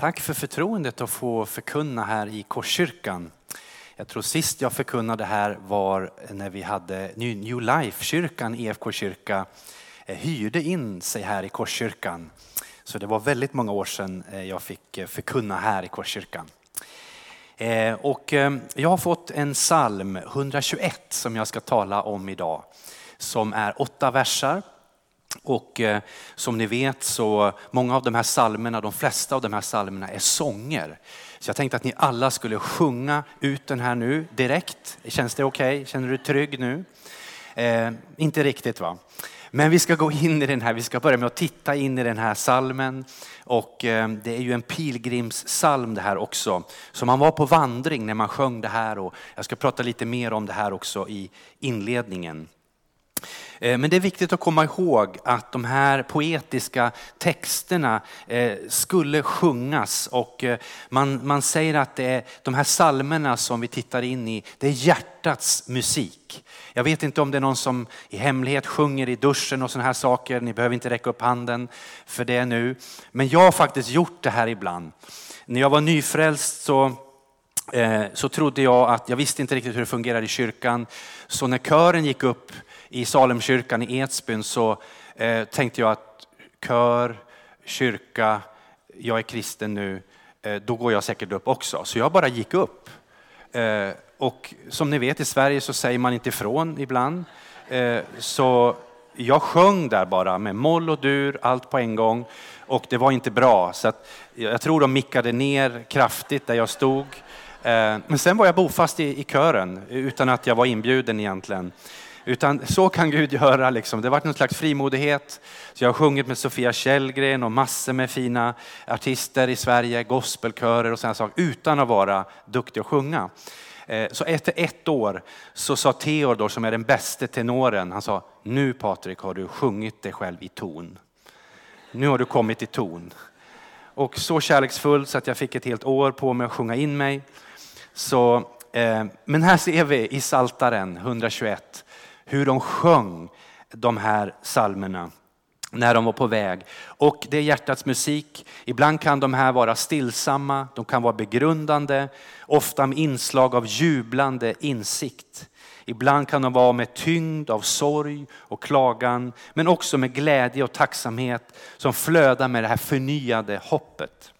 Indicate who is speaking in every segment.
Speaker 1: Tack för förtroendet att få förkunna här i Korskyrkan. Jag tror sist jag förkunnade här var när vi hade New Life-kyrkan, EFK kyrka, eh, hyrde in sig här i Korskyrkan. Så det var väldigt många år sedan eh, jag fick eh, förkunna här i Korskyrkan. Och jag har fått en psalm, 121, som jag ska tala om idag. Som är åtta versar och eh, som ni vet så många av de här salmerna, de flesta av de här salmerna är sånger. Så jag tänkte att ni alla skulle sjunga ut den här nu direkt. Känns det okej? Okay? Känner du dig trygg nu? Eh, inte riktigt va? Men vi ska gå in i den här, vi ska börja med att titta in i den här salmen. Och eh, det är ju en pilgrimssalm det här också. Så man var på vandring när man sjöng det här och jag ska prata lite mer om det här också i inledningen. Eh, men det är viktigt att komma ihåg att de här poetiska texterna eh, skulle sjungas och eh, man, man säger att det är de här salmerna som vi tittar in i, det är hjärtats musik. Jag vet inte om det är någon som i hemlighet sjunger i duschen och sådana här saker. Ni behöver inte räcka upp handen för det nu. Men jag har faktiskt gjort det här ibland. När jag var nyfrälst så så trodde jag att, jag visste inte riktigt hur det fungerade i kyrkan. Så när kören gick upp i Salemkyrkan i Edsbyn så eh, tänkte jag att kör, kyrka, jag är kristen nu, eh, då går jag säkert upp också. Så jag bara gick upp. Eh, och som ni vet i Sverige så säger man inte ifrån ibland. Eh, så jag sjöng där bara med moll och dur, allt på en gång. Och det var inte bra. Så jag tror de mickade ner kraftigt där jag stod. Eh, men sen var jag bofast i, i kören utan att jag var inbjuden egentligen. Utan så kan Gud göra. Liksom. Det har varit någon slags frimodighet. Så jag har sjungit med Sofia Källgren och massor med fina artister i Sverige, gospelkörer och sådana saker, utan att vara duktig att sjunga. Eh, så efter ett år så sa Theodor, som är den bästa tenoren, han sa, nu Patrik har du sjungit dig själv i ton. Nu har du kommit i ton. Och så kärleksfull så att jag fick ett helt år på mig att sjunga in mig. Så, eh, men här ser vi i Saltaren 121 hur de sjöng de här salmerna när de var på väg. Och det är hjärtats musik. Ibland kan de här vara stillsamma, de kan vara begrundande, ofta med inslag av jublande insikt. Ibland kan de vara med tyngd av sorg och klagan, men också med glädje och tacksamhet som flödar med det här förnyade hoppet.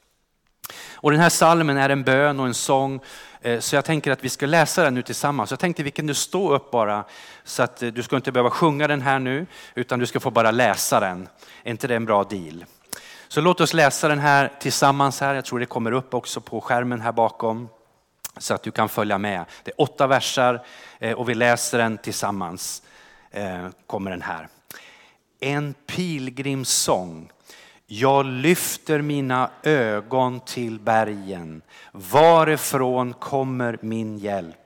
Speaker 1: Och den här salmen är en bön och en sång Eh, så jag tänker att vi ska läsa den nu tillsammans. Jag tänkte vi kan stå upp bara så att eh, du ska inte behöva sjunga den här nu utan du ska få bara läsa den. Är inte det en bra deal? Så låt oss läsa den här tillsammans här. Jag tror det kommer upp också på skärmen här bakom så att du kan följa med. Det är åtta versar eh, och vi läser den tillsammans. Kommer den här. En pilgrimssång jag lyfter mina ögon till bergen. Varifrån kommer min hjälp?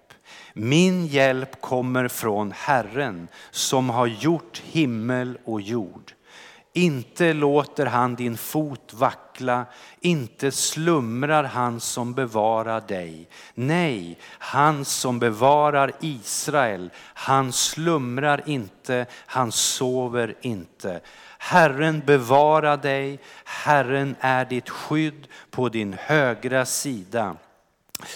Speaker 1: Min hjälp kommer från Herren som har gjort himmel och jord. Inte låter han din fot vackla, inte slumrar han som bevarar dig. Nej, han som bevarar Israel, han slumrar inte, han sover inte. Herren bevara dig, Herren är ditt skydd på din högra sida.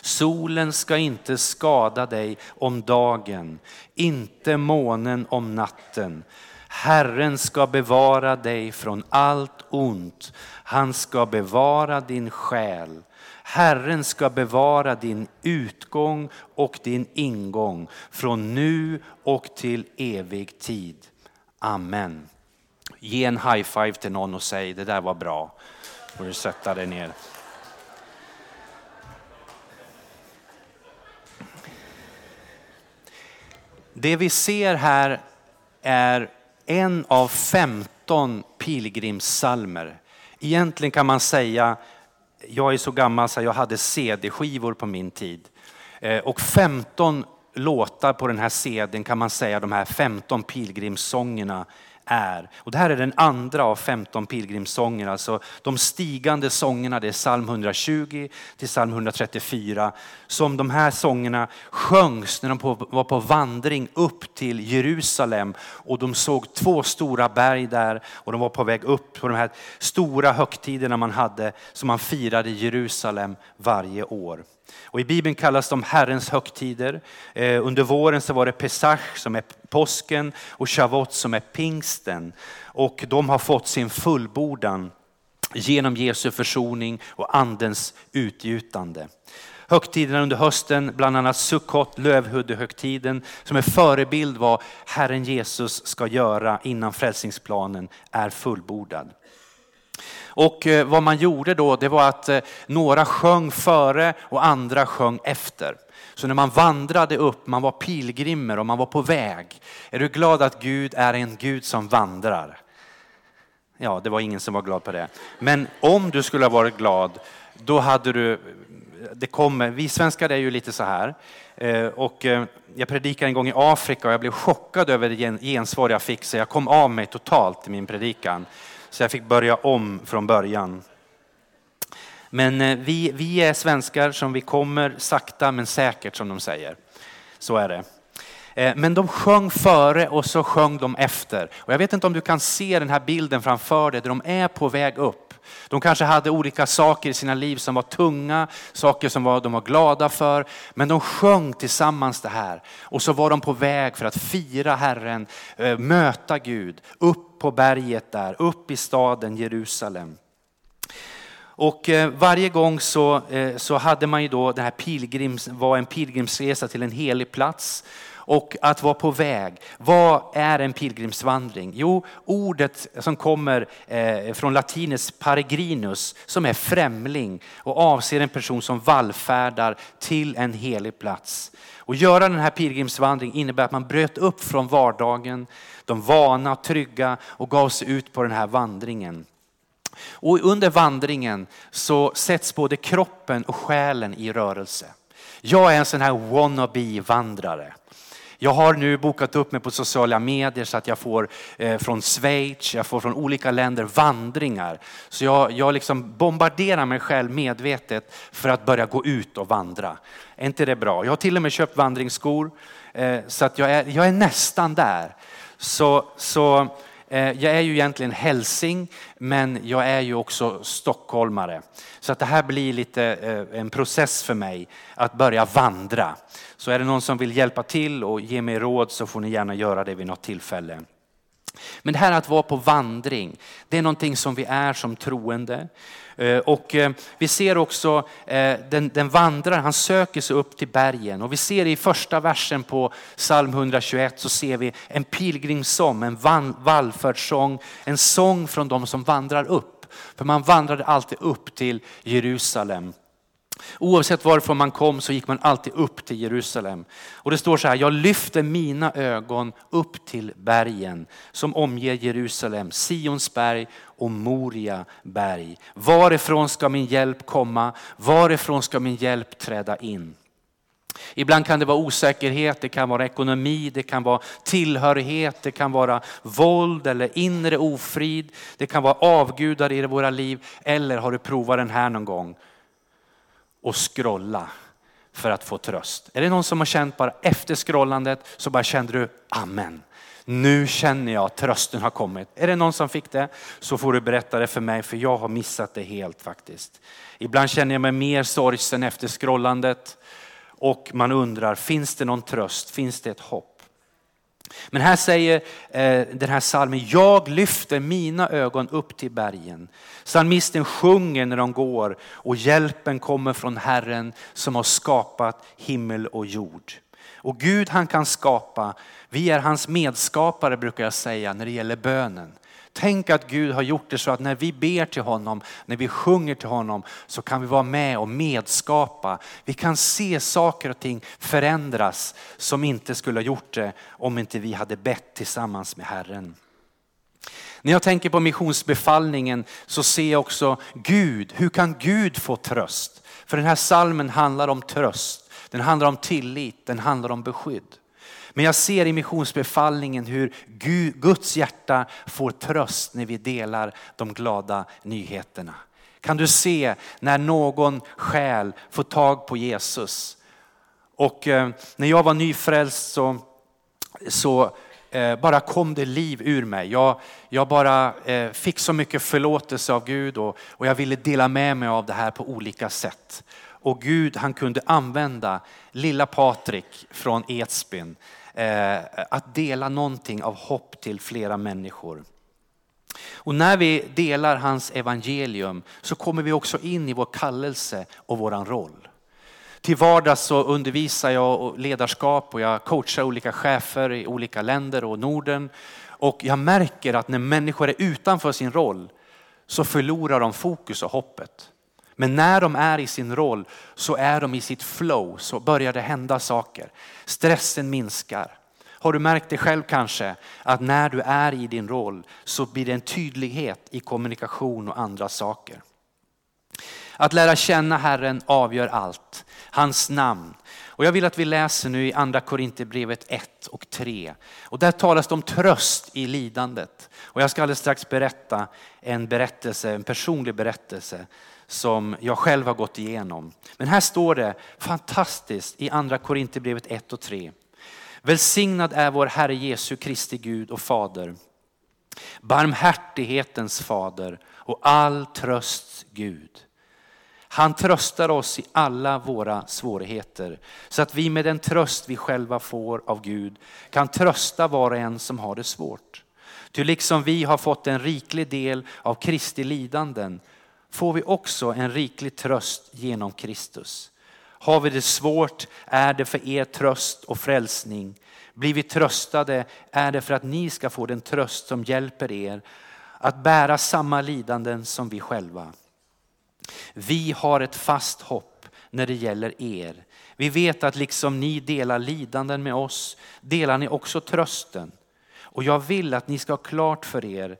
Speaker 1: Solen ska inte skada dig om dagen, inte månen om natten. Herren ska bevara dig från allt ont. Han ska bevara din själ. Herren ska bevara din utgång och din ingång från nu och till evig tid. Amen. Ge en high five till någon och säg det där var bra. Får du sätta dig ner. Det vi ser här är en av 15 pilgrimssalmer. Egentligen kan man säga, jag är så gammal så jag hade CD-skivor på min tid. Eh, och 15 låtar på den här CDn kan man säga, de här 15 pilgrimssångerna är. Och det här är den andra av 15 pilgrimssånger, alltså de stigande sångerna. Det är psalm 120 till psalm 134 som de här sångerna sjöngs när de var på vandring upp till Jerusalem och de såg två stora berg där och de var på väg upp på de här stora högtiderna man hade som man firade i Jerusalem varje år. Och I Bibeln kallas de Herrens högtider. Eh, under våren så var det Pesach som är påsken och Shavuot som är pingsten. Och de har fått sin fullbordan genom Jesu försoning och andens utgjutande. Högtiderna under hösten, bland annat Sukkot, lövhuddehögtiden, som är förebild vad Herren Jesus ska göra innan frälsningsplanen är fullbordad. Och eh, vad man gjorde då, det var att eh, några sjöng före och andra sjöng efter. Så när man vandrade upp, man var pilgrimer och man var på väg. Är du glad att Gud är en Gud som vandrar? Ja, det var ingen som var glad på det. Men om du skulle ha varit glad, då hade du, det kommer, vi svenskar är ju lite så här. Eh, och jag predikade en gång i Afrika och jag blev chockad över det gensvar jag fick så jag kom av mig totalt i min predikan. Så jag fick börja om från början. Men eh, vi, vi är svenskar som vi kommer sakta men säkert som de säger. Så är det. Eh, men de sjöng före och så sjöng de efter. Och jag vet inte om du kan se den här bilden framför dig där de är på väg upp. De kanske hade olika saker i sina liv som var tunga, saker som var, de var glada för. Men de sjöng tillsammans det här. Och så var de på väg för att fira Herren, eh, möta Gud, upp på berget där, upp i staden Jerusalem. Och eh, varje gång så, eh, så hade man ju då, den här pilgrims, var en pilgrimsresa till en helig plats och att vara på väg. Vad är en pilgrimsvandring? Jo, ordet som kommer eh, från latinets peregrinus som är främling och avser en person som vallfärdar till en helig plats. Och göra den här pilgrimsvandringen innebär att man bröt upp från vardagen, de vana, trygga och gav sig ut på den här vandringen. Och under vandringen så sätts både kroppen och själen i rörelse. Jag är en sån här wannabe-vandrare. Jag har nu bokat upp mig på sociala medier så att jag får eh, från Schweiz, jag får från olika länder vandringar. Så jag, jag liksom bombarderar mig själv medvetet för att börja gå ut och vandra. Är inte det bra? Jag har till och med köpt vandringsskor eh, så att jag är, jag är nästan där. Så, så Eh, jag är ju egentligen hälsing men jag är ju också stockholmare. Så att det här blir lite eh, en process för mig att börja vandra. Så är det någon som vill hjälpa till och ge mig råd så får ni gärna göra det vid något tillfälle. Men det här att vara på vandring, det är någonting som vi är som troende. Eh, och eh, vi ser också eh, den, den vandrar, han söker sig upp till bergen. Och vi ser i första versen på psalm 121 så ser vi en pilgrimssång, en vallfärdssång, en sång från de som vandrar upp. För man vandrade alltid upp till Jerusalem. Oavsett varifrån man kom så gick man alltid upp till Jerusalem. Och det står så här, jag lyfter mina ögon upp till bergen som omger Jerusalem, Sionsberg och Moria berg. Varifrån ska min hjälp komma? Varifrån ska min hjälp träda in? Ibland kan det vara osäkerhet, det kan vara ekonomi, det kan vara tillhörighet, det kan vara våld eller inre ofrid. Det kan vara avgudar i våra liv. Eller har du provat den här någon gång? Och scrolla för att få tröst. Är det någon som har känt bara efter scrollandet så bara kände du amen. Nu känner jag att trösten har kommit. Är det någon som fick det så får du berätta det för mig för jag har missat det helt faktiskt. Ibland känner jag mig mer sorgsen efter scrollandet och man undrar finns det någon tröst, finns det ett hopp? Men här säger eh, den här salmen, jag lyfter mina ögon upp till bergen. Psalmisten sjunger när de går och hjälpen kommer från Herren som har skapat himmel och jord. Och Gud han kan skapa, vi är hans medskapare brukar jag säga när det gäller bönen. Tänk att Gud har gjort det så att när vi ber till honom, när vi sjunger till honom så kan vi vara med och medskapa. Vi kan se saker och ting förändras som inte skulle ha gjort det om inte vi hade bett tillsammans med Herren. När jag tänker på missionsbefallningen så ser jag också Gud. Hur kan Gud få tröst? För den här salmen handlar om tröst. Den handlar om tillit, den handlar om beskydd. Men jag ser i missionsbefallningen hur Guds hjärta får tröst när vi delar de glada nyheterna. Kan du se när någon själ får tag på Jesus? Och eh, när jag var nyfrälst så, så eh, bara kom det liv ur mig. Jag, jag bara eh, fick så mycket förlåtelse av Gud och, och jag ville dela med mig av det här på olika sätt. Och Gud han kunde använda lilla Patrik från Edsbyn Eh, att dela någonting av hopp till flera människor. Och när vi delar hans evangelium så kommer vi också in i vår kallelse och våran roll. Till vardags så undervisar jag ledarskap och jag coachar olika chefer i olika länder och Norden. Och jag märker att när människor är utanför sin roll så förlorar de fokus och hoppet. Men när de är i sin roll så är de i sitt flow, så börjar det hända saker. Stressen minskar. Har du märkt det själv kanske? Att när du är i din roll så blir det en tydlighet i kommunikation och andra saker. Att lära känna Herren avgör allt. Hans namn. Och jag vill att vi läser nu i andra Korinthierbrevet 1 och 3. Och där talas det om tröst i lidandet. Och jag ska alldeles strax berätta en berättelse, en personlig berättelse som jag själv har gått igenom. Men här står det fantastiskt i andra Korinthierbrevet 1 och 3. Välsignad är vår Herre Jesu Kristi Gud och Fader. Barmhärtighetens fader och all trösts Gud. Han tröstar oss i alla våra svårigheter så att vi med den tröst vi själva får av Gud kan trösta var och en som har det svårt. Ty liksom vi har fått en riklig del av Kristi lidanden får vi också en riklig tröst genom Kristus. Har vi det svårt är det för er tröst och frälsning. Blir vi tröstade är det för att ni ska få den tröst som hjälper er att bära samma lidanden som vi själva. Vi har ett fast hopp när det gäller er. Vi vet att liksom ni delar lidanden med oss delar ni också trösten. Och jag vill att ni ska ha klart för er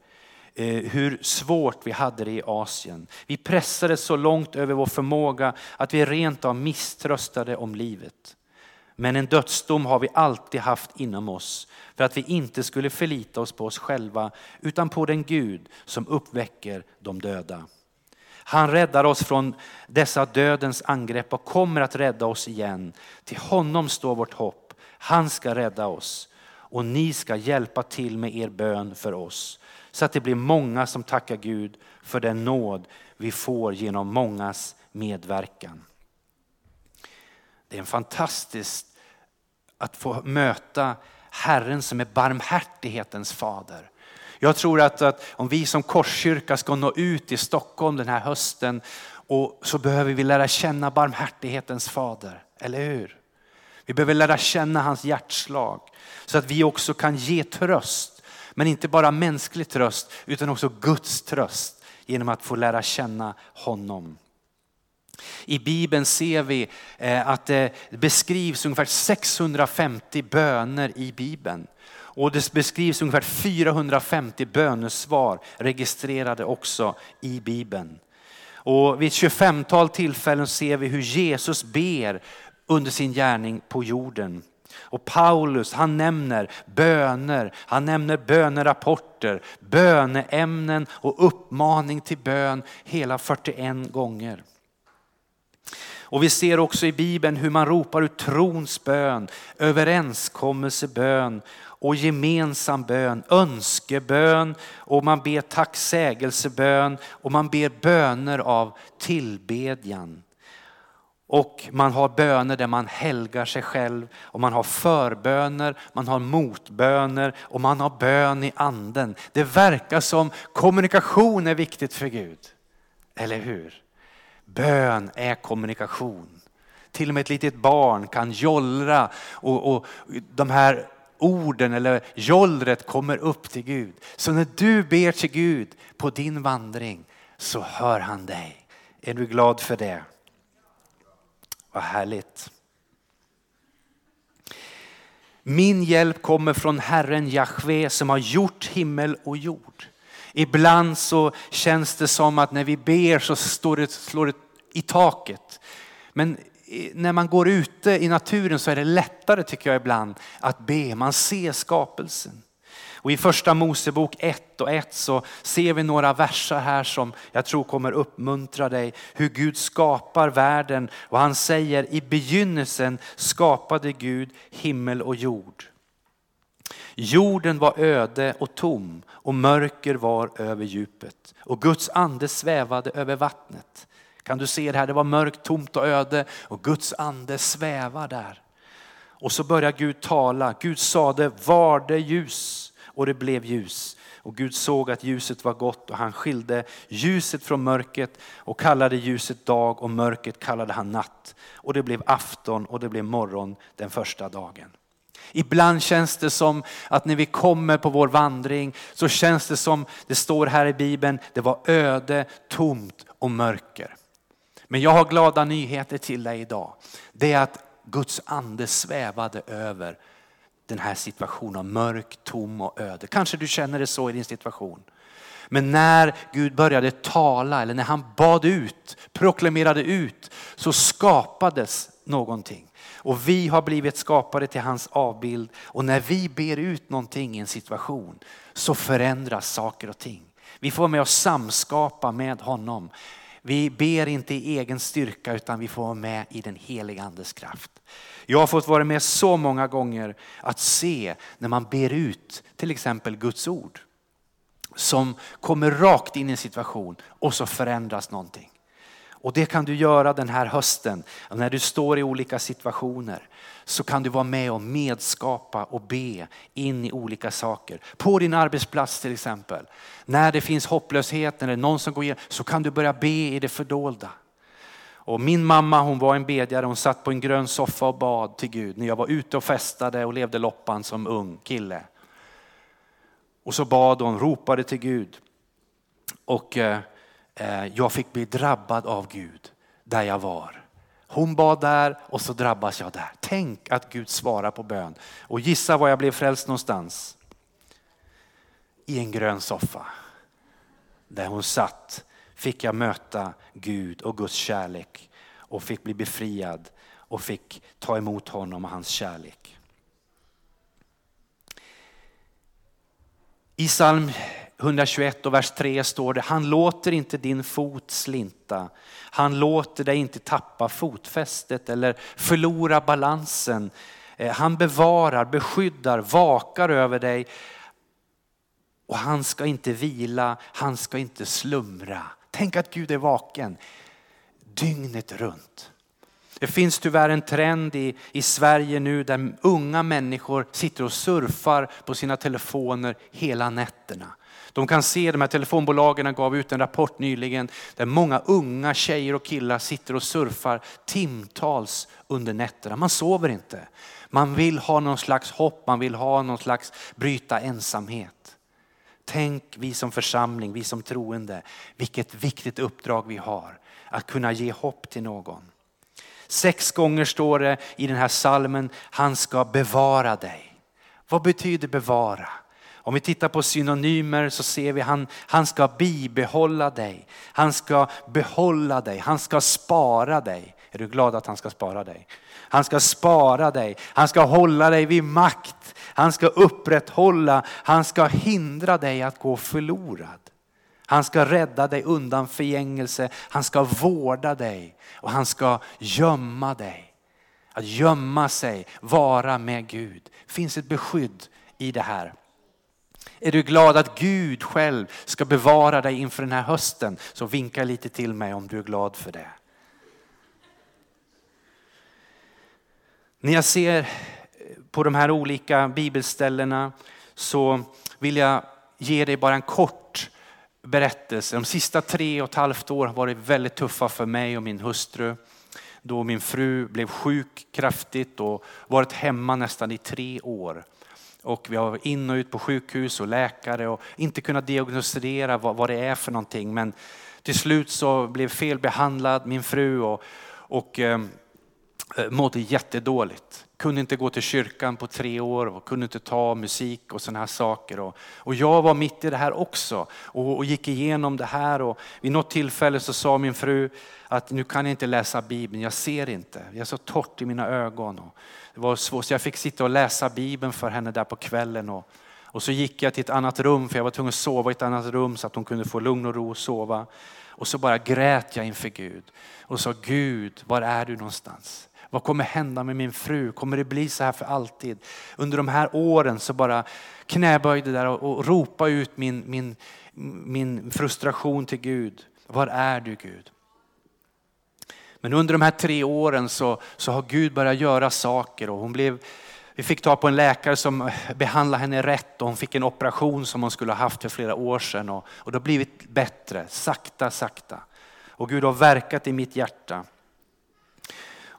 Speaker 1: Eh, hur svårt vi hade det i Asien. Vi pressades så långt över vår förmåga att vi rent av misströstade om livet. Men en dödsdom har vi alltid haft inom oss för att vi inte skulle förlita oss på oss själva utan på den Gud som uppväcker de döda. Han räddar oss från dessa dödens angrepp och kommer att rädda oss igen. Till honom står vårt hopp. Han ska rädda oss och ni ska hjälpa till med er bön för oss så att det blir många som tackar Gud för den nåd vi får genom mångas medverkan. Det är fantastiskt att få möta Herren som är barmhärtighetens fader. Jag tror att, att om vi som Korskyrka ska nå ut i Stockholm den här hösten och så behöver vi lära känna barmhärtighetens fader, eller hur? Vi behöver lära känna hans hjärtslag så att vi också kan ge tröst. Men inte bara mänsklig tröst utan också Guds tröst genom att få lära känna honom. I Bibeln ser vi eh, att det beskrivs ungefär 650 böner i Bibeln. Och det beskrivs ungefär 450 bönesvar registrerade också i Bibeln. Och vid ett 25-tal tillfällen ser vi hur Jesus ber under sin gärning på jorden. Och Paulus han nämner böner, han nämner bönerapporter, böneämnen och uppmaning till bön hela 41 gånger. Och vi ser också i Bibeln hur man ropar ut trons bön, överenskommelsebön och gemensam bön, önskebön och man ber tacksägelsebön och man ber böner av tillbedjan. Och man har böner där man helgar sig själv och man har förböner, man har motböner och man har bön i anden. Det verkar som kommunikation är viktigt för Gud. Eller hur? Bön är kommunikation. Till och med ett litet barn kan jollra och, och de här orden eller jollret kommer upp till Gud. Så när du ber till Gud på din vandring så hör han dig. Är du glad för det? Vad härligt. Min hjälp kommer från Herren Jahve som har gjort himmel och jord. Ibland så känns det som att när vi ber så står det, slår det i taket. Men när man går ute i naturen så är det lättare tycker jag ibland att be. Man ser skapelsen. Och i första Mosebok 1 och 1 så ser vi några verser här som jag tror kommer uppmuntra dig. Hur Gud skapar världen och han säger i begynnelsen skapade Gud himmel och jord. Jorden var öde och tom och mörker var över djupet och Guds ande svävade över vattnet. Kan du se det här? Det var mörkt, tomt och öde och Guds ande svävar där. Och så börjar Gud tala. Gud sade var det ljus och det blev ljus. Och Gud såg att ljuset var gott och han skilde ljuset från mörkret och kallade ljuset dag och mörkret kallade han natt. Och det blev afton och det blev morgon den första dagen. Ibland känns det som att när vi kommer på vår vandring så känns det som det står här i Bibeln, det var öde, tomt och mörker. Men jag har glada nyheter till dig idag. Det är att Guds ande svävade över den här situationen, av mörk, tom och öde. Kanske du känner det så i din situation. Men när Gud började tala eller när han bad ut, proklamerade ut, så skapades någonting. Och vi har blivit skapade till hans avbild. Och när vi ber ut någonting i en situation så förändras saker och ting. Vi får vara med och samskapa med honom. Vi ber inte i egen styrka utan vi får vara med i den heliga andes kraft. Jag har fått vara med så många gånger att se när man ber ut till exempel Guds ord. Som kommer rakt in i en situation och så förändras någonting. Och det kan du göra den här hösten. När du står i olika situationer så kan du vara med och medskapa och be in i olika saker. På din arbetsplats till exempel. När det finns hopplöshet, eller någon som går igenom, så kan du börja be i det fördolda. Och min mamma hon var en bedjare, hon satt på en grön soffa och bad till Gud när jag var ute och festade och levde loppan som ung kille. Och så bad hon, ropade till Gud. Och eh, eh jag fick bli drabbad av Gud där jag var. Hon bad där och så drabbas jag där. Tänk att Gud svarar på bön. Och gissa var jag blev frälst någonstans? I en grön soffa. Där hon satt fick jag möta Gud och Guds kärlek och fick bli befriad och fick ta emot honom och hans kärlek. I psalm 121 och vers 3 står det, han låter inte din fot slinta. Han låter dig inte tappa fotfästet eller förlora balansen. Eh, han bevarar, beskyddar, vakar över dig. Och han ska inte vila, han ska inte slumra. Tänk att Gud är vaken dygnet runt. Det finns tyvärr en trend i, i Sverige nu där unga människor sitter och surfar på sina telefoner hela nätterna. De kan se, de här telefonbolagen gav ut en rapport nyligen där många unga tjejer och killar sitter och surfar timtals under nätterna. Man sover inte. Man vill ha någon slags hopp, man vill ha någon slags bryta ensamhet. Tänk vi som församling, vi som troende, vilket viktigt uppdrag vi har. Att kunna ge hopp till någon. Sex gånger står det i den här salmen, han ska bevara dig. Vad betyder bevara? Om vi tittar på synonymer så ser vi han, han ska bibehålla dig. Han ska behålla dig. Han ska spara dig. Är du glad att han ska spara dig? Han ska spara dig. Han ska hålla dig vid makt. Han ska upprätthålla. Han ska hindra dig att gå förlorad. Han ska rädda dig undan förgängelse. Han ska vårda dig och han ska gömma dig. Att gömma sig, vara med Gud. Det finns ett beskydd i det här. Är du glad att Gud själv ska bevara dig inför den här hösten så vinka lite till mig om du är glad för det. När jag ser på de här olika bibelställena så vill jag ge dig bara en kort berättelse. De sista tre och ett halvt år har varit väldigt tuffa för mig och min hustru. Då min fru blev sjuk kraftigt och varit hemma nästan i tre år. Och vi har varit in och ut på sjukhus och läkare och inte kunnat diagnostisera vad, vad det är för någonting. Men till slut så blev felbehandlad min fru och, och ehm, Eh, mådde jättedåligt. kunde inte gå till kyrkan på tre år och kunde inte ta musik och sådana här saker. Och, och jag var mitt i det här också och, och, gick igenom det här. Och vid något tillfälle så sa min fru att nu kan jag inte läsa Bibeln, jag ser inte. Jag är så torrt i mina ögon. Och det var svårt, så jag fick sitta och läsa Bibeln för henne där på kvällen. Och, och så gick jag till ett annat rum, för jag var tvungen att sova i ett annat rum så att hon kunde få lugn och ro och sova. Och så bara grät jag inför Gud och sa Gud, var är du någonstans? Vad kommer hända med min fru? Kommer det bli så här för alltid? Under de här åren så bara knäböjde där och, och ropa ut min, min, min frustration till Gud. Var är du Gud? Men under de här tre åren så, så har Gud börjat göra saker och hon blev vi fick ta på en läkare som behandlade henne rätt och hon fick en operation som hon skulle ha haft för flera år sedan. Och, och det har blivit bättre, sakta, sakta. Och Gud har verkat i mitt hjärta.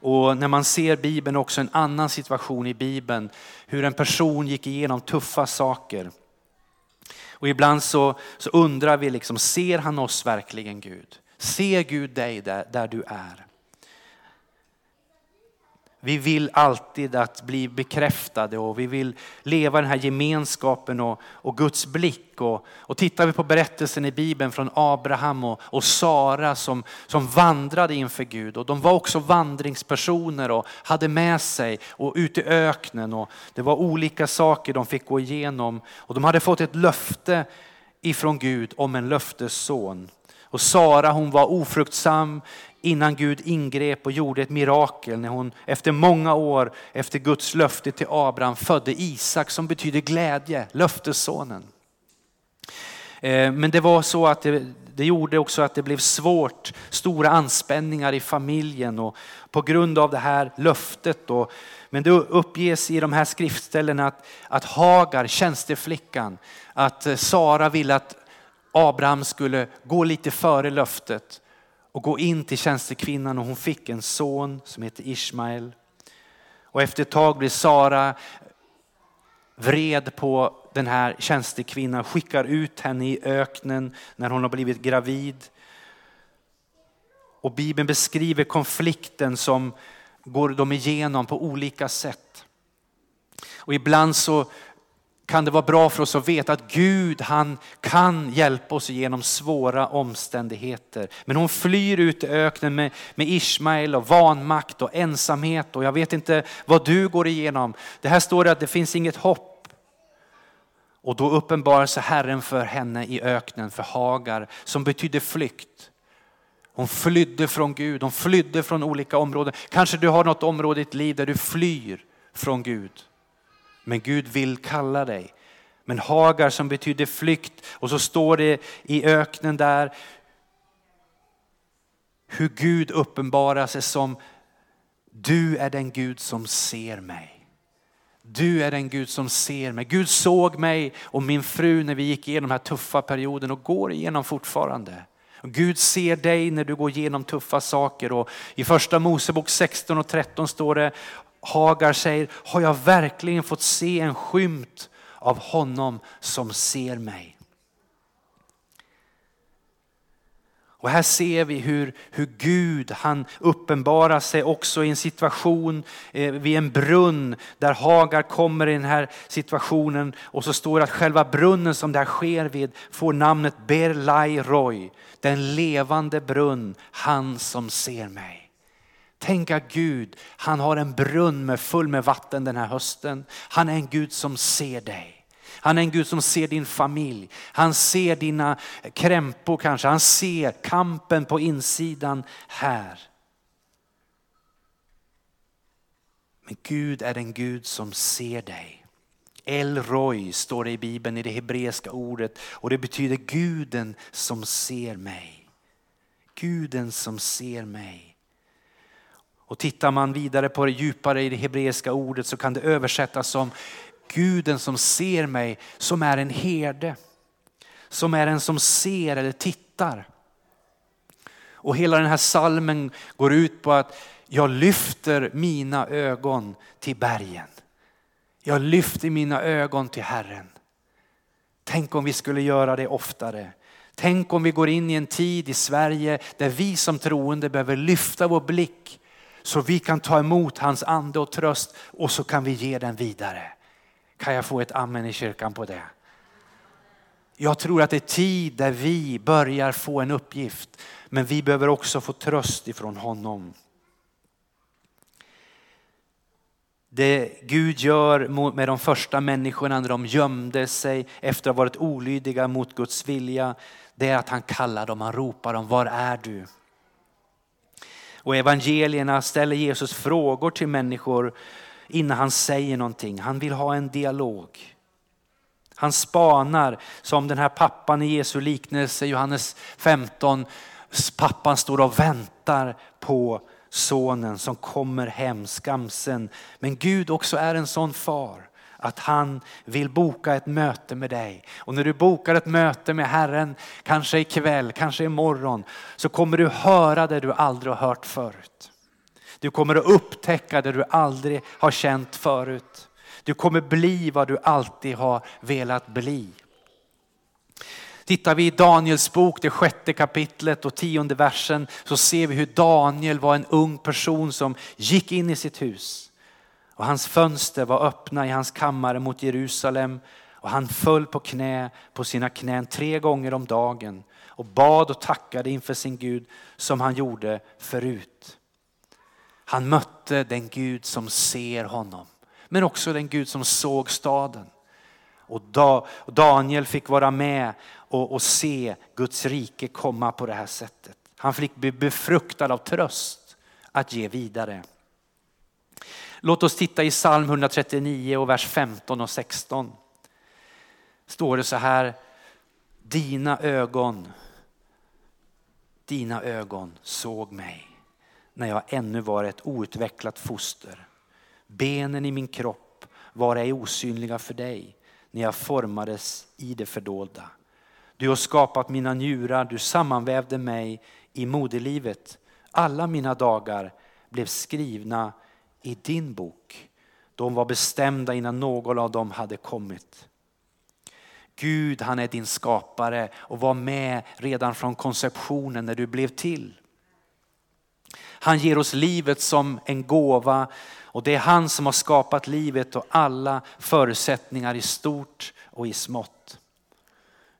Speaker 1: Och när man ser Bibeln också en annan situation i Bibeln, hur en person gick igenom tuffa saker. Och ibland så, så undrar vi, liksom, ser han oss verkligen Gud? Ser Gud dig där, där du är? Vi vill alltid att bli bekräftade och vi vill leva den här gemenskapen och, och Guds blick. Och, och tittar vi på berättelsen i Bibeln från Abraham och, och Sara som, som vandrade inför Gud. Och de var också vandringspersoner och hade med sig och ut i öknen. Och det var olika saker de fick gå igenom. Och de hade fått ett löfte ifrån Gud om en löftesson. Och Sara hon var ofruktsam innan Gud ingrep och gjorde ett mirakel när hon efter många år efter Guds löfte till Abraham födde Isak som betyder glädje, löftessonen. Eh, men det var så att det, det gjorde också att det blev svårt, stora anspänningar i familjen och på grund av det här löftet. Då, men det uppges i de här skriftställena att, att Hagar, tjänsteflickan, att eh, Sara ville att Abraham skulle gå lite före löftet och gå in till tjänstekvinnan och hon fick en son som heter Ismael. Och efter ett tag blir Sara vred på den här tjänstekvinnan, skickar ut henne i öknen när hon har blivit gravid. Och Bibeln beskriver konflikten som går de igenom på olika sätt. Och ibland så kan det vara bra för oss att veta att Gud han kan hjälpa oss genom svåra omständigheter. Men hon flyr ut i öknen med, med Ismael och vanmakt och ensamhet och jag vet inte vad du går igenom. Det här står det att det finns inget hopp. Och då uppenbarar sig Herren för henne i öknen, för Hagar, som betyder flykt. Hon flydde från Gud, hon flydde från olika områden. Kanske du har något område i ditt liv där du flyr från Gud. Men Gud vill kalla dig. Men Hagar som betyder flykt och så står det i öknen där hur Gud uppenbarar sig som du är den Gud som ser mig. Du är den Gud som ser mig. Gud såg mig och min fru när vi gick igenom den här tuffa perioden och går igenom fortfarande. Och Gud ser dig när du går igenom tuffa saker. Och I första Mosebok 16 och 13 står det, Hagar säger, har jag verkligen fått se en skymt av honom som ser mig? Och här ser vi hur, hur Gud han uppenbarar sig också i en situation eh, vid en brunn där Hagar kommer i den här situationen och så står det att själva brunnen som det här sker vid får namnet Berlai Roy, den levande brunn, han som ser mig. Tänk att Gud, han har en brunn med full med vatten den här hösten. Han är en Gud som ser dig. Han är en Gud som ser din familj. Han ser dina krämpor kanske. Han ser kampen på insidan här. Men Gud är en Gud som ser dig. El Roy står det i Bibeln i det hebreiska ordet och det betyder guden som ser mig. Guden som ser mig. Och tittar man vidare på det djupare i det hebreiska ordet så kan det översättas som guden som ser mig, som är en herde. Som är en som ser eller tittar. Och hela den här salmen går ut på att jag lyfter mina ögon till bergen. Jag lyfter mina ögon till Herren. Tänk om vi skulle göra det oftare. Tänk om vi går in i en tid i Sverige där vi som troende behöver lyfta vår blick så vi kan ta emot hans ande och tröst och så kan vi ge den vidare. Kan jag få ett amen i kyrkan på det? Jag tror att det är tid där vi börjar få en uppgift. Men vi behöver också få tröst ifrån honom. Det Gud gör med de första människorna när de gömde sig efter att ha varit olydiga mot Guds vilja, det är att han kallar dem, han ropar dem, var är du? Och evangelierna ställer Jesus frågor till människor innan han säger någonting. Han vill ha en dialog. Han spanar som den här pappan i Jesu liknelse, Johannes 15. Pappan står och väntar på sonen som kommer hem skamsen. Men Gud också är en sån far att han vill boka ett möte med dig. Och när du bokar ett möte med Herren, kanske ikväll, kanske imorgon, så kommer du höra det du aldrig har hört förut. Du kommer att upptäcka det du aldrig har känt förut. Du kommer bli vad du alltid har velat bli. Tittar vi i Daniels bok, det sjätte kapitlet och tionde versen, så ser vi hur Daniel var en ung person som gick in i sitt hus. Och hans fönster var öppna i hans kammare mot Jerusalem och han föll på knä på sina knän tre gånger om dagen och bad och tackade inför sin Gud som han gjorde förut. Han mötte den Gud som ser honom, men också den Gud som såg staden. Och Daniel fick vara med och, och se Guds rike komma på det här sättet. Han fick bli befruktad av tröst att ge vidare. Låt oss titta i psalm 139 och vers 15 och 16. Står det så här, dina ögon, dina ögon såg mig när jag ännu var ett outvecklat foster. Benen i min kropp var ej osynliga för dig när jag formades i det fördolda. Du har skapat mina njurar, du sammanvävde mig i moderlivet. Alla mina dagar blev skrivna i din bok. De var bestämda innan någon av dem hade kommit. Gud han är din skapare och var med redan från konceptionen när du blev till. Han ger oss livet som en gåva och det är han som har skapat livet och alla förutsättningar i stort och i smått.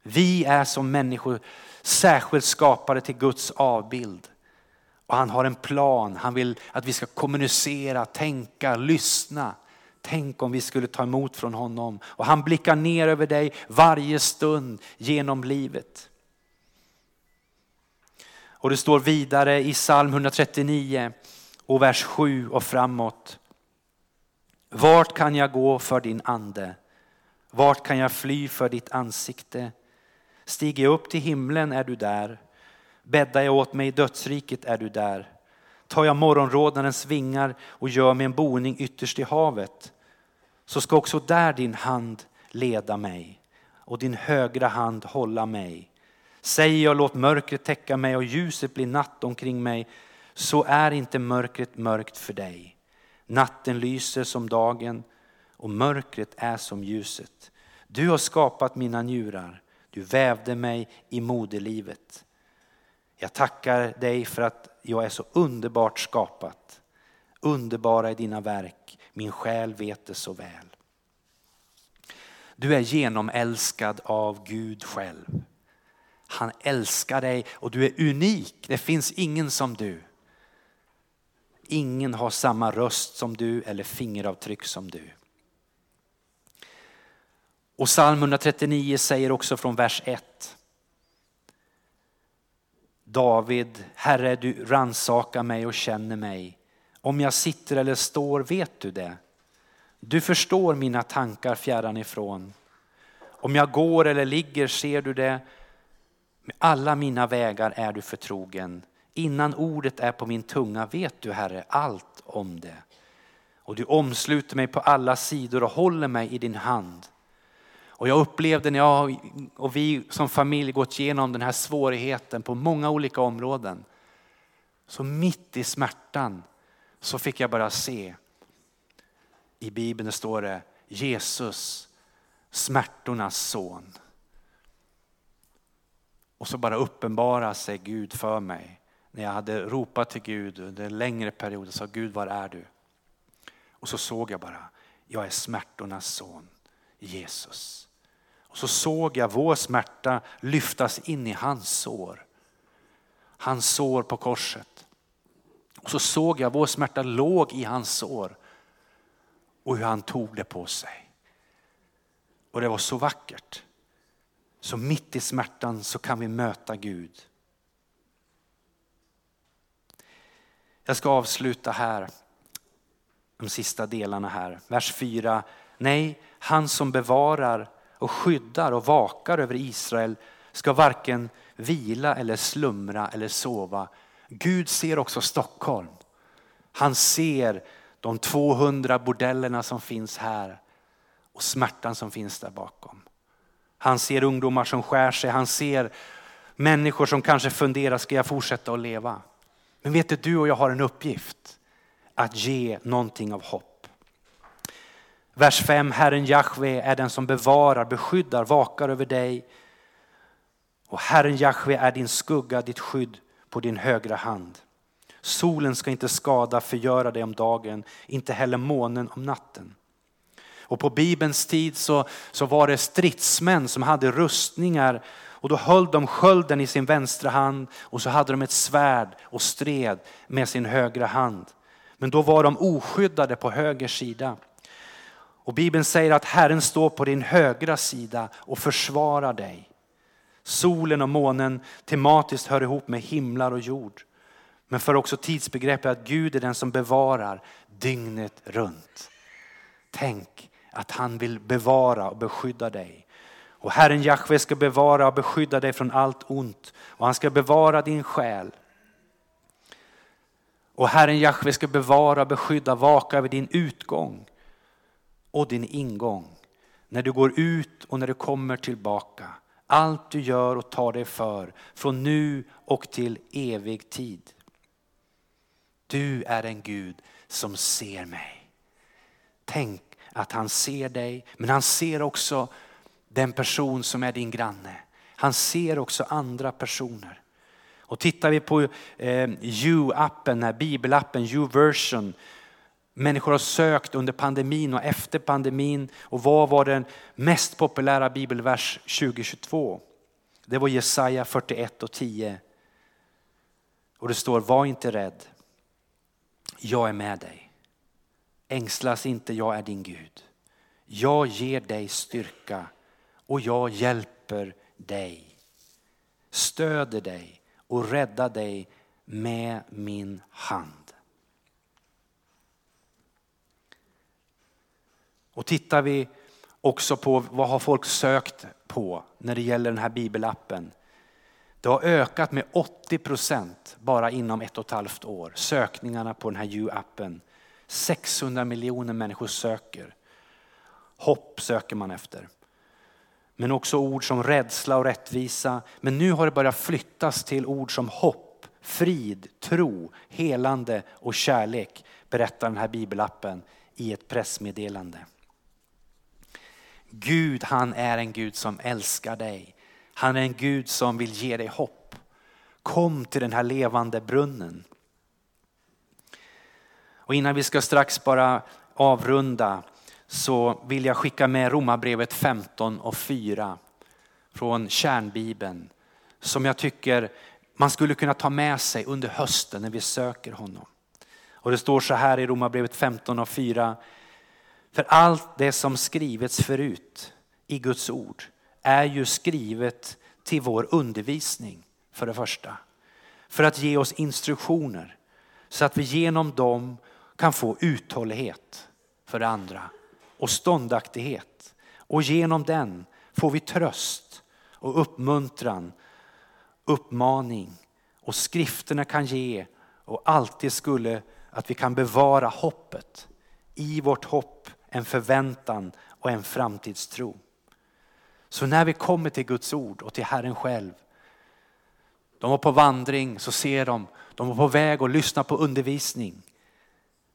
Speaker 1: Vi är som människor särskilt skapade till Guds avbild. Och han har en plan, han vill att vi ska kommunicera, tänka, lyssna. Tänk om vi skulle ta emot från honom. Och han blickar ner över dig varje stund genom livet. Och det står vidare i psalm 139 och vers 7 och framåt. Vart kan jag gå för din ande? Vart kan jag fly för ditt ansikte? Stiger jag upp till himlen är du där. Bäddar jag åt mig i dödsriket är du där. Tar jag morgonrådnadens vingar och gör mig en boning ytterst i havet så ska också där din hand leda mig och din högra hand hålla mig. Säger jag låt mörkret täcka mig och ljuset bli natt omkring mig så är inte mörkret mörkt för dig. Natten lyser som dagen och mörkret är som ljuset. Du har skapat mina njurar, du vävde mig i moderlivet. Jag tackar dig för att jag är så underbart skapat. Underbara är dina verk, min själ vet det så väl. Du är genomälskad av Gud själv. Han älskar dig och du är unik. Det finns ingen som du. Ingen har samma röst som du eller fingeravtryck som du. Och psalm 139 säger också från vers 1. David, Herre du ransakar mig och känner mig. Om jag sitter eller står vet du det. Du förstår mina tankar fjärran ifrån. Om jag går eller ligger ser du det. Med alla mina vägar är du förtrogen. Innan ordet är på min tunga vet du Herre allt om det. Och du omsluter mig på alla sidor och håller mig i din hand. Och jag upplevde när jag och vi som familj gått igenom den här svårigheten på många olika områden. Så mitt i smärtan så fick jag bara se. I Bibeln står det Jesus, smärtornas son. Och så bara uppenbara sig Gud för mig. När jag hade ropat till Gud under en längre period och sa Gud var är du? Och så såg jag bara, jag är smärtornas son, Jesus. Och så såg jag vår smärta lyftas in i hans sår. Hans sår på korset. Och så såg jag vår smärta låg i hans sår och hur han tog det på sig. Och det var så vackert. Så mitt i smärtan så kan vi möta Gud. Jag ska avsluta här, de sista delarna här. Vers 4. Nej, han som bevarar och skyddar och vakar över Israel ska varken vila eller slumra eller sova. Gud ser också Stockholm. Han ser de 200 bordellerna som finns här och smärtan som finns där bakom. Han ser ungdomar som skär sig, han ser människor som kanske funderar, ska jag fortsätta att leva? Men vet du, du och jag har en uppgift att ge någonting av hopp. Vers 5, Herren Jahve är den som bevarar, beskyddar, vakar över dig. Och Herren Jahve är din skugga, ditt skydd på din högra hand. Solen ska inte skada, förgöra dig om dagen, inte heller månen om natten. Och på Bibelns tid så, så var det stridsmän som hade rustningar och då höll de skölden i sin vänstra hand och så hade de ett svärd och stred med sin högra hand. Men då var de oskyddade på höger sida. Och Bibeln säger att Herren står på din högra sida och försvarar dig. Solen och månen tematiskt hör ihop med himlar och jord. Men för också tidsbegreppet att Gud är den som bevarar dygnet runt. Tänk att han vill bevara och beskydda dig. Och Herren Jahve ska bevara och beskydda dig från allt ont och han ska bevara din själ. Och Herren Jahve ska bevara, och beskydda, vaka över din utgång och din ingång. När du går ut och när du kommer tillbaka. Allt du gör och tar dig för från nu och till evig tid. Du är en Gud som ser mig. Tänk att han ser dig, men han ser också den person som är din granne. Han ser också andra personer. Och tittar vi på eh, U-appen, bibelappen, U-version. Människor har sökt under pandemin och efter pandemin. Och vad var den mest populära bibelvers 2022? Det var Jesaja 41 och 10. Och det står, var inte rädd. Jag är med dig. Ängslas inte, jag är din Gud. Jag ger dig styrka och jag hjälper dig. Stöder dig och räddar dig med min hand. Och tittar vi också på vad har folk sökt på när det gäller den här bibelappen. Det har ökat med 80 procent bara inom ett och ett halvt år. Sökningarna på den här U-appen. 600 miljoner människor söker. Hopp söker man efter. Men också ord som rädsla och rättvisa. Men nu har det börjat flyttas till ord som hopp, frid, tro, helande och kärlek. Berättar den här bibelappen i ett pressmeddelande. Gud han är en Gud som älskar dig. Han är en Gud som vill ge dig hopp. Kom till den här levande brunnen. Och innan vi ska strax bara avrunda så vill jag skicka med Romarbrevet 15 och 4 från kärnbibeln som jag tycker man skulle kunna ta med sig under hösten när vi söker honom. Och det står så här i Romarbrevet 15 och 4. För allt det som skrivits förut i Guds ord är ju skrivet till vår undervisning för det första. För att ge oss instruktioner så att vi genom dem kan få uthållighet för det andra och ståndaktighet. Och genom den får vi tröst och uppmuntran, uppmaning och skrifterna kan ge och alltid skulle att vi kan bevara hoppet. I vårt hopp en förväntan och en framtidstro. Så när vi kommer till Guds ord och till Herren själv. De var på vandring så ser de, de var på väg att lyssna på undervisning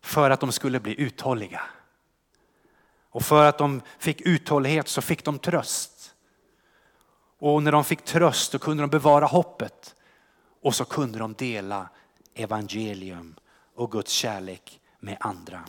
Speaker 1: för att de skulle bli uthålliga. Och för att de fick uthållighet så fick de tröst. Och när de fick tröst så kunde de bevara hoppet. och så kunde de dela evangelium och Guds kärlek med andra.